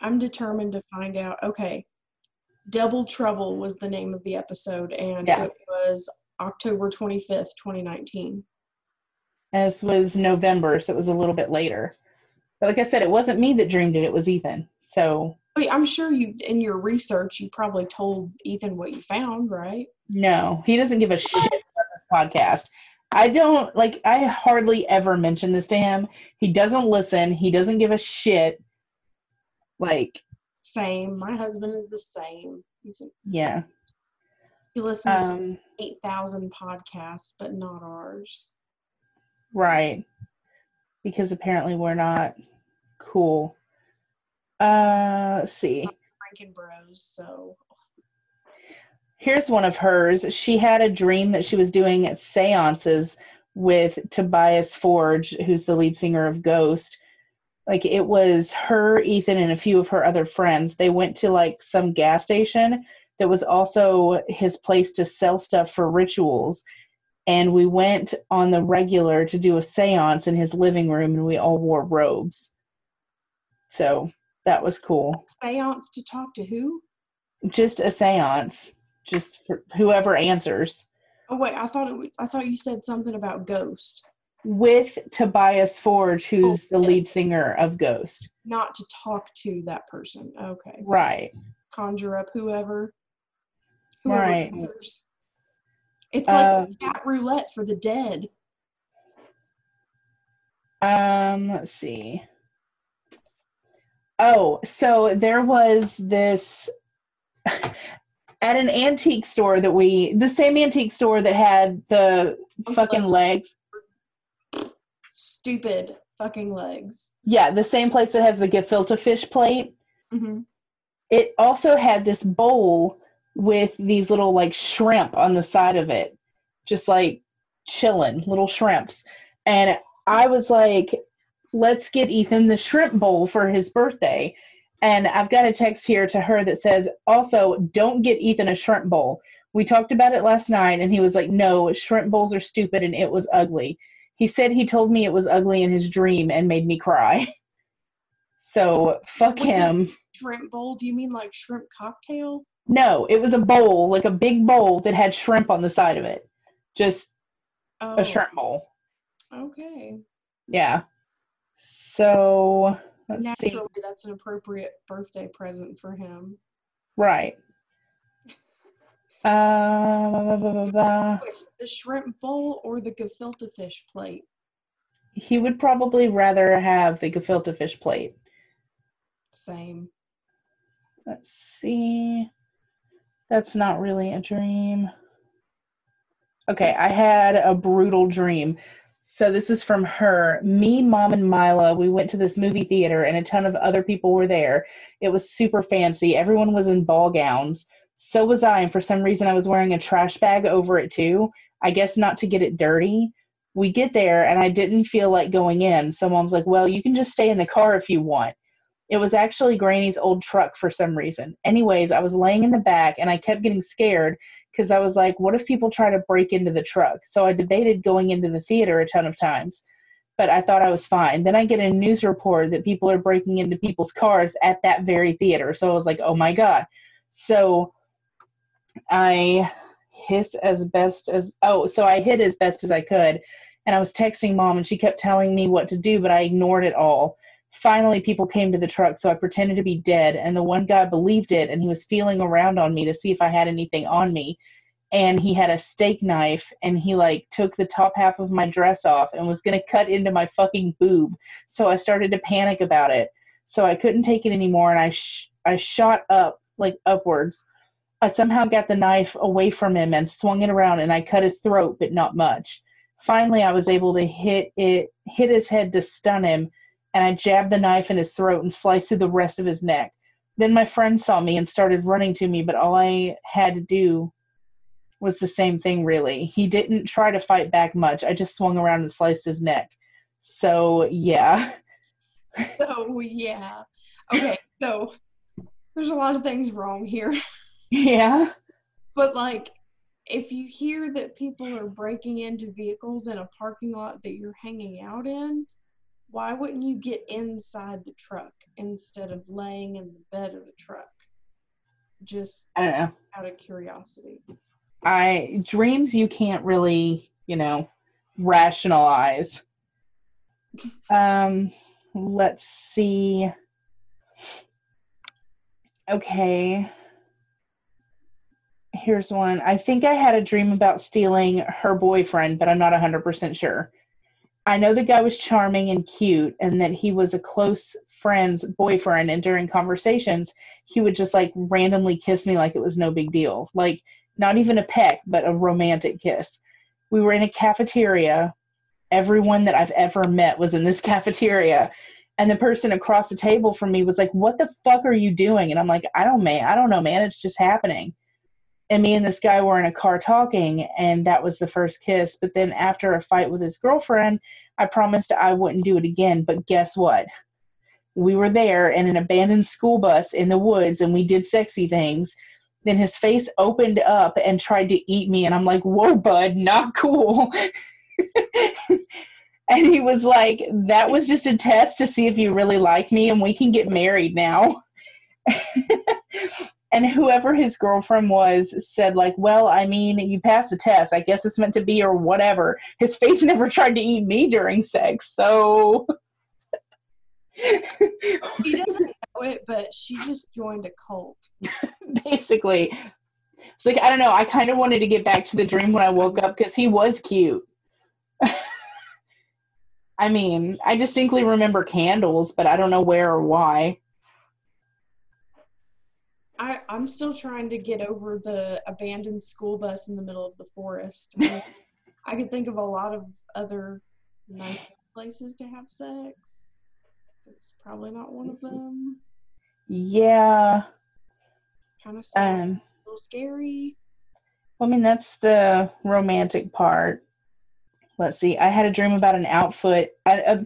I'm determined to find out. Okay. Double Trouble was the name of the episode, and Yeah. it was October 25th, 2019. this was November, so it was a little bit later. But like I said, it wasn't me that dreamed it, it was Ethan. So, Wait, I'm sure you, in your research, you probably told Ethan what you found, right? no, he doesn't give a shit about this podcast. I don't, like, I hardly ever mention this to him. He doesn't listen, he doesn't give a shit. Like, Same. My husband is the same. He's, yeah. He listens to Um, 8,000 podcasts, but not ours. Right. Because apparently we're not cool. Uh, let's see. Franken Bros, so. Here's one of hers. She had a dream that she was doing seances with Tobias Forge, who's the lead singer of Ghost. Like it was her, Ethan, and a few of her other friends. They went to like some gas station that was also his place to sell stuff for rituals. And we went on the regular to do a seance in his living room, and we all wore robes. So that was cool. Seance to talk to who? Just a seance, just for whoever answers. Oh wait, I thought it. wa- I thought you said something about Ghost, with Tobias Forge, who's the lead singer of Ghost. not to talk to that person. Okay, so Right. conjure up whoever. Right. answers. It's like chat roulette for the dead. Um, let's see. Oh, so there was this at an antique store that we the same antique store that had the fucking legs. Stupid fucking legs. Yeah, the same place that has the gefilte fish plate. hmm it also had this bowl with these little like shrimp on the side of it just like chilling little shrimps. And i was like let's get ethan the shrimp bowl for his birthday. And i've got a text here to her that says also don't get ethan a shrimp bowl. We talked about it last night and he was like no shrimp bowls are stupid and it was ugly. He said he told me it was ugly in his dream and made me cry. So fuck What him. Shrimp bowl? Do you mean like shrimp cocktail? No, it was a bowl, like a big bowl that had shrimp on the side of it. Just Oh, a shrimp bowl. Okay. Yeah. So let's see. That's an appropriate birthday present for him. Right. Uh, blah, blah, blah. The shrimp bowl or the gefilte fish plate? He would probably rather have the gefilte fish plate. Same. Let's see. That's not really a dream. Okay, I had a brutal dream. So this is from her. Me, mom, and Mila, we went to this movie theater and a ton of other people were there. It was super fancy. Everyone was in ball gowns. So was I, and for some reason I was wearing a trash bag over it too. I guess not to get it dirty. We get there and I didn't feel like going in. So mom's like, Well, you can just stay in the car if you want. It was actually Granny's old truck for some reason. Anyways, I was laying in the back and I kept getting scared because I was like, what if people try to break into the truck? So I debated going into the theater a ton of times, but I thought I was fine. Then I get a news report that people are breaking into people's cars at that very theater. So I was like, oh my God. So I hiss as best as, oh, so I hid as best as I could. and I was texting mom, and she kept telling me what to do, but I ignored it all. Finally, people came to the truck, so I pretended to be dead, and the one guy believed it, and he was feeling around on me to see if I had anything on me. And he had a steak knife, and he like took the top half of my dress off and was gonna cut into my fucking boob. So I started to panic about it. So I couldn't take it anymore, and I sh- I shot up like upwards. I somehow got the knife away from him and swung it around, and I cut his throat, but not much. Finally, I was able to hit it, hit his head to stun him, and I jabbed the knife in his throat and sliced through the rest of his neck. Then my friend saw me and started running to me, but all I had to do was the same thing, really. He didn't try to fight back much. I just swung around and sliced his neck. So, yeah. So yeah. Okay, so there's a lot of things wrong here. yeah. But like if you hear that people are breaking into vehicles in a parking lot that you're hanging out in, why wouldn't you get inside the truck instead of laying in the bed of the truck? Just I don't know. out of curiosity. I dreams you can't really, you know, rationalize. Um, let's see. Okay. Here's one. I think I had a dream about stealing her boyfriend, but I'm not 100% sure. I know the guy was charming and cute and that he was a close friend's boyfriend and during conversations he would just like randomly kiss me like it was no big deal. Like not even a peck, but a romantic kiss. We were in a cafeteria. Everyone that I've ever met was in this cafeteria. And the person across the table from me was like, What the fuck are you doing? And I'm like, I don't man, I don't know, man. It's just happening. And me and this guy were in a car talking, and that was the first kiss. But then after a fight with his girlfriend, I promised I wouldn't do it again. But guess what? We were there in an abandoned school bus in the woods and we did sexy things then his face opened up and tried to eat me and i'm like whoa bud not cool and he was like that was just a test to see if you really like me and we can get married now and whoever his girlfriend was said like well i mean you passed the test. I guess it's meant to be or whatever. His face never tried to eat me during sex so He doesn't know it, but she just joined a cult. basically. It's like i don't know i kind of wanted to get back to the dream when i woke up because he was cute. I mean i distinctly remember candles but i don't know where or why I, I'm still trying to get over the abandoned school bus in the middle of the forest. I, mean, I could think of a lot of other nice places to have sex. It's probably not one of them. yeah Kind of sad, um a little scary. i mean that's the romantic part let's see i had a dream about an outfit. I, uh,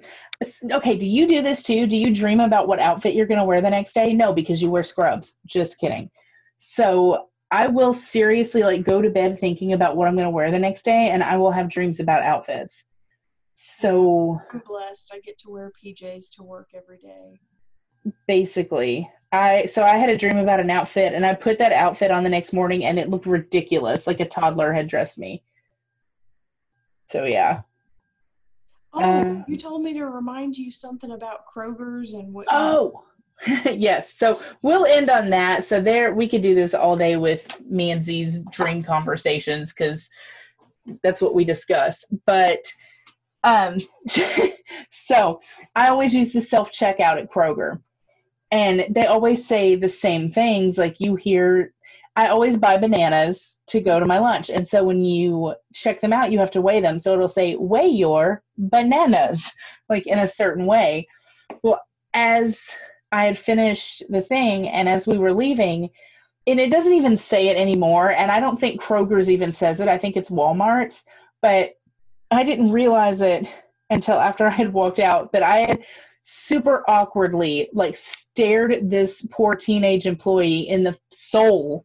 okay do you do this too? Do you dream about what outfit you're going to wear the next day? No because you wear scrubs. Just kidding. So i will seriously like go to bed thinking about what i'm going to wear the next day and i will have dreams about outfits. So I'm blessed. I get to wear PJs to work every day. basically i so i had a dream about an outfit and i put that outfit on the next morning and it looked ridiculous like a toddler had dressed me so yeah. Oh, Uh, you told me to remind you something about Kroger's and what. oh yes. So we'll end on that. So there we could do this all day with me and z's dream conversations because that's what we discuss. But um so i always use the self checkout at kroger. And they always say the same things like you hear i always buy bananas to go to my lunch. And so when you check them out you have to weigh them. So it'll say weigh your bananas like in a certain way. Well as i had finished the thing and as we were leaving and it doesn't even say it anymore and i don't think kroger's even says it. I think it's walmart's. But i didn't realize it until after i had walked out that i had super awkwardly like stared this poor teenage employee in the soul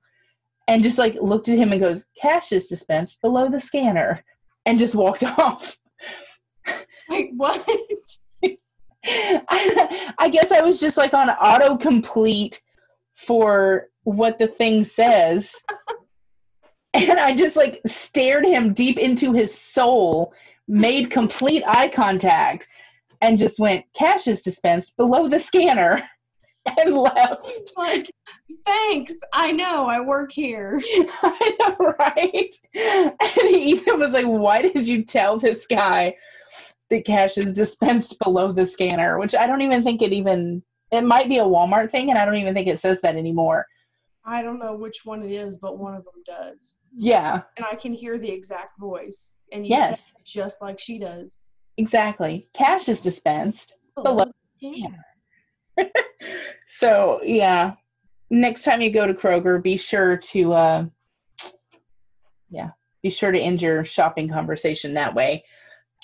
and just like looked at him and goes cash is dispensed below the scanner and just walked off. Wait, what? I, I guess i was just like on autocomplete for what the thing says. And i just like stared him deep into his soul made complete eye contact, and just went, cash is dispensed below the scanner, and left. It's like, thanks. I know. I work here. I know, right? And Ethan was like, why did you tell this guy that cash is dispensed below the scanner? Which I don't even think it even, it might be a Walmart thing, and I don't even think it says that anymore. I don't know which one it is, but one of them does. Yeah, And I can hear the exact voice. And you Yes. just like she does. exactly. Cash is dispensed. Below Yeah. So, yeah. Next time you go to Kroger, be sure to, uh, yeah, be sure to end your shopping conversation that way.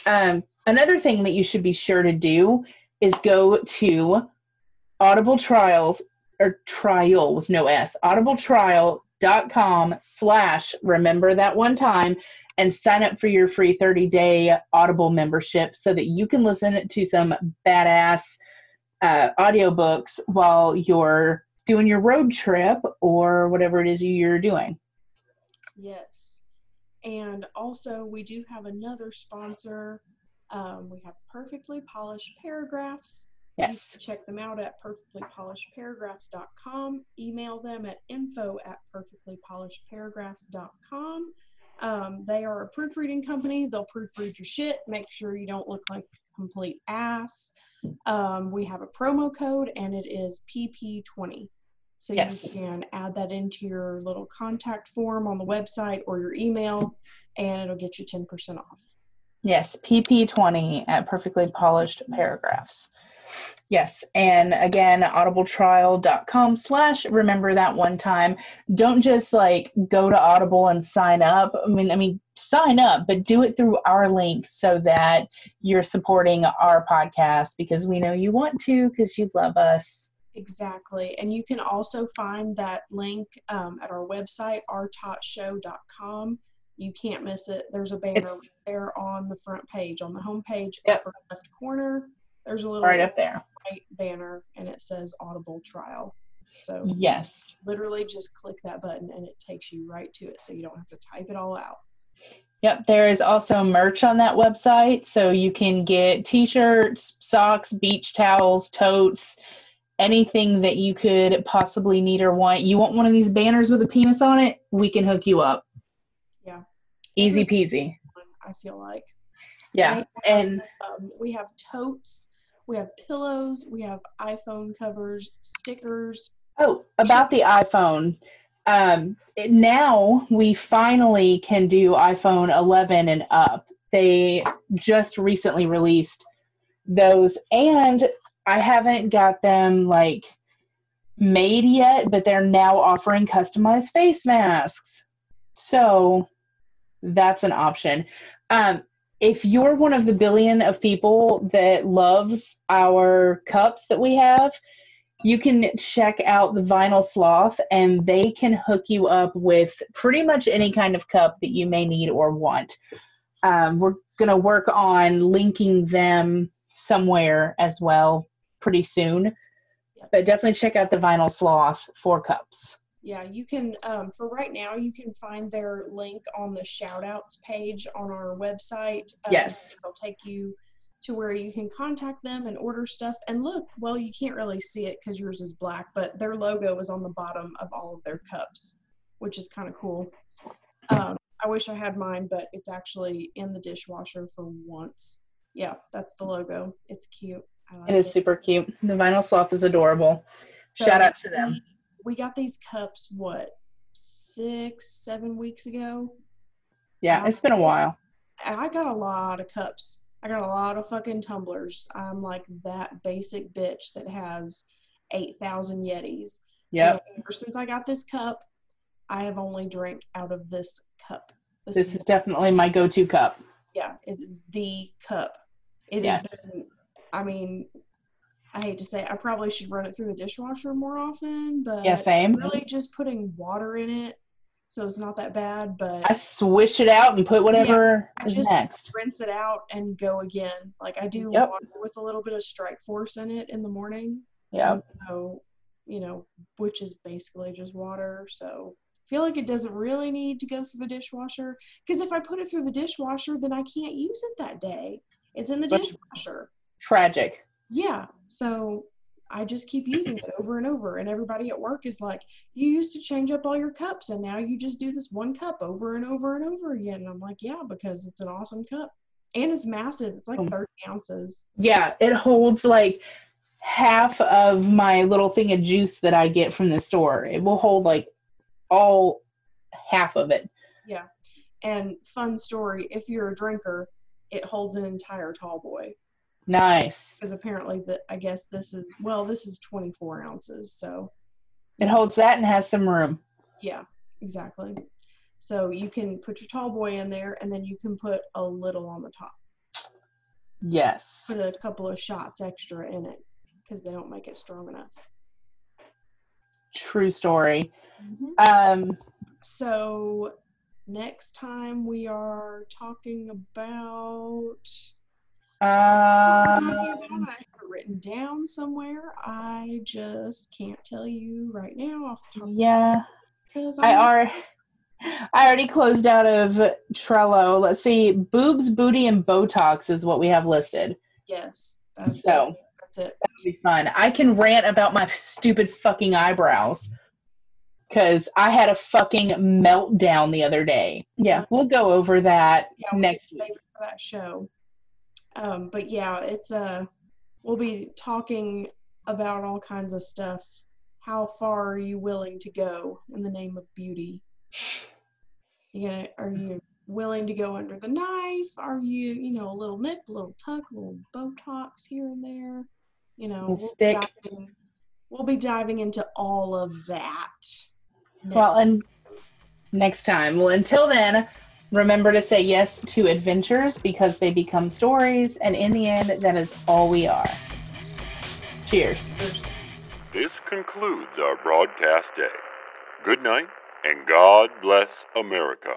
Um, another thing that you should be sure to do is go to Audible Trials or trial with no S, audible audibletrial.com slash remember that one time and sign up for your free 30 day Audible membership so that you can listen to some badass uh, audiobooks while you're doing your road trip or whatever it is you're doing. Yes. And also, we do have another sponsor. Um, we have Perfectly Polished Paragraphs. Yes. check them out at perfectlypolishedparagraphs.com. Email them at info at perfectlypolishedparagraphs.com. Um, they are a proofreading company. They'll proofread your shit, make sure you don't look like complete ass. Um, we have a promo code and it is PP20. So Yes. you can add that into your little contact form on the website or your email and it'll get you 10% off. Yes, PP20 at Perfectly Polished Paragraphs. Yes, and again, audibletrial.com slash remember that one time. Don't just like go to Audible and sign up. I mean, I mean, sign up, but do it through our link so that you're supporting our podcast because we know you want to because you love us. Exactly. And you can also find that link um, at our website, ourtotshow.com. You can't miss it. There's a banner It's- there on the front page. On the home page, Yep. upper left corner, there's a little Right up there. white banner and it says Audible Trial. So Yes. literally just click that button and it takes you right to it so you don't have to type it all out. Yep, there is also merch on that website, so you can get t-shirts, socks, beach towels, totes, anything that you could possibly need or want. You want one of these banners with a penis on it? We can hook you up. Yeah. Easy peasy. I feel like. Yeah. And Um, we have totes, we have pillows, we have iPhone covers, stickers. oh, about the iPhone. Um it- now we finally can do iPhone 11 and up. They just recently released those and I haven't got them like made yet, but they're now offering customized face masks. So that's an option. Um, if you're one of the billion of people that loves our cups that we have, you can check out the Vinyl Sloth and they can hook you up with pretty much any kind of cup that you may need or want. Um, we're going to work on linking them somewhere as well pretty soon. But definitely check out the Vinyl Sloth for cups. Yeah, you can, um, for right now, you can find their link on the shout outs page on our website. Um, Yes. It'll take you to where you can contact them and order stuff. And look, well, you can't really see it because yours is black, but their logo is on the bottom of all of their cups, which is kind of cool. Um, I wish I had mine, but it's actually in the dishwasher for once. Yeah, that's the logo. It's cute. I like It is super cute. The Vinyl Sloth is adorable. So Shout out to them. We, we got these cups, what, six, seven weeks ago? Yeah, it's been a while. I got a lot of cups. I got a lot of fucking tumblers. I'm like that basic bitch that has 8,000 Yetis. Yeah. Ever since I got this cup, I have only drank out of this cup. This is definitely my go to cup. yeah, it is the cup. It Yes. has been, I mean, I hate to say, it, I probably should run it through the dishwasher more often, but Yeah, same. really just putting water in it, so it's not that bad. But I swish it out and put whatever I is just next. rinse it out and go again. Like I do Yep. water with a little bit of Strike Force in it in the morning. Yeah. So, you know, which is basically just water. So feel like it doesn't really need to go through the dishwasher because if I put it through the dishwasher, then I can't use it that day. It's in the dishwasher. Tragic. Yeah. So I just keep using it over and over. And everybody at work is like, You used to change up all your cups and now you just do this one cup over and over and over again. And I'm like, Yeah, because it's an awesome cup. And it's massive. It's like Oh. 30 ounces. Yeah, it holds like half of my little thing of juice that I get from the store. It will hold like all half of it. Yeah. And fun story if you're a drinker, it holds an entire tall boy. Nice. Because apparently, the, I guess this is, well, this is 24 ounces. So It holds that and has some room. Yeah, exactly. So you can put your tall boy in there and then you can put a little on the top. Yes. Put a couple of shots extra in it because they don't make it strong enough. True story. Um So next time we are talking about um I have it written down somewhere. I just can't tell you right now off the top yeah. because I are I already closed out of Trello. Let's see. Boobs, booty, and Botox is what we have listed. yes, that's So it. That's it. that would be fun. I can rant about my stupid fucking eyebrows. Cause I had a fucking meltdown the other day. Yeah, we'll go over that Yeah, next week. for that show. Um, but yeah, it's a. we'll be talking about all kinds of stuff. How far are you willing to go in the name of beauty? You gonna are you willing to go under the knife? Are you, you know, a little nip, a little tuck, a little Botox here and there? You know, we'll be stick. diving- we'll be diving into all of that. Well, and next time. Well, until then, remember to say yes to adventures because they become stories, and in the end, that is all we are. Cheers. This concludes our broadcast day. Good night, and God bless America.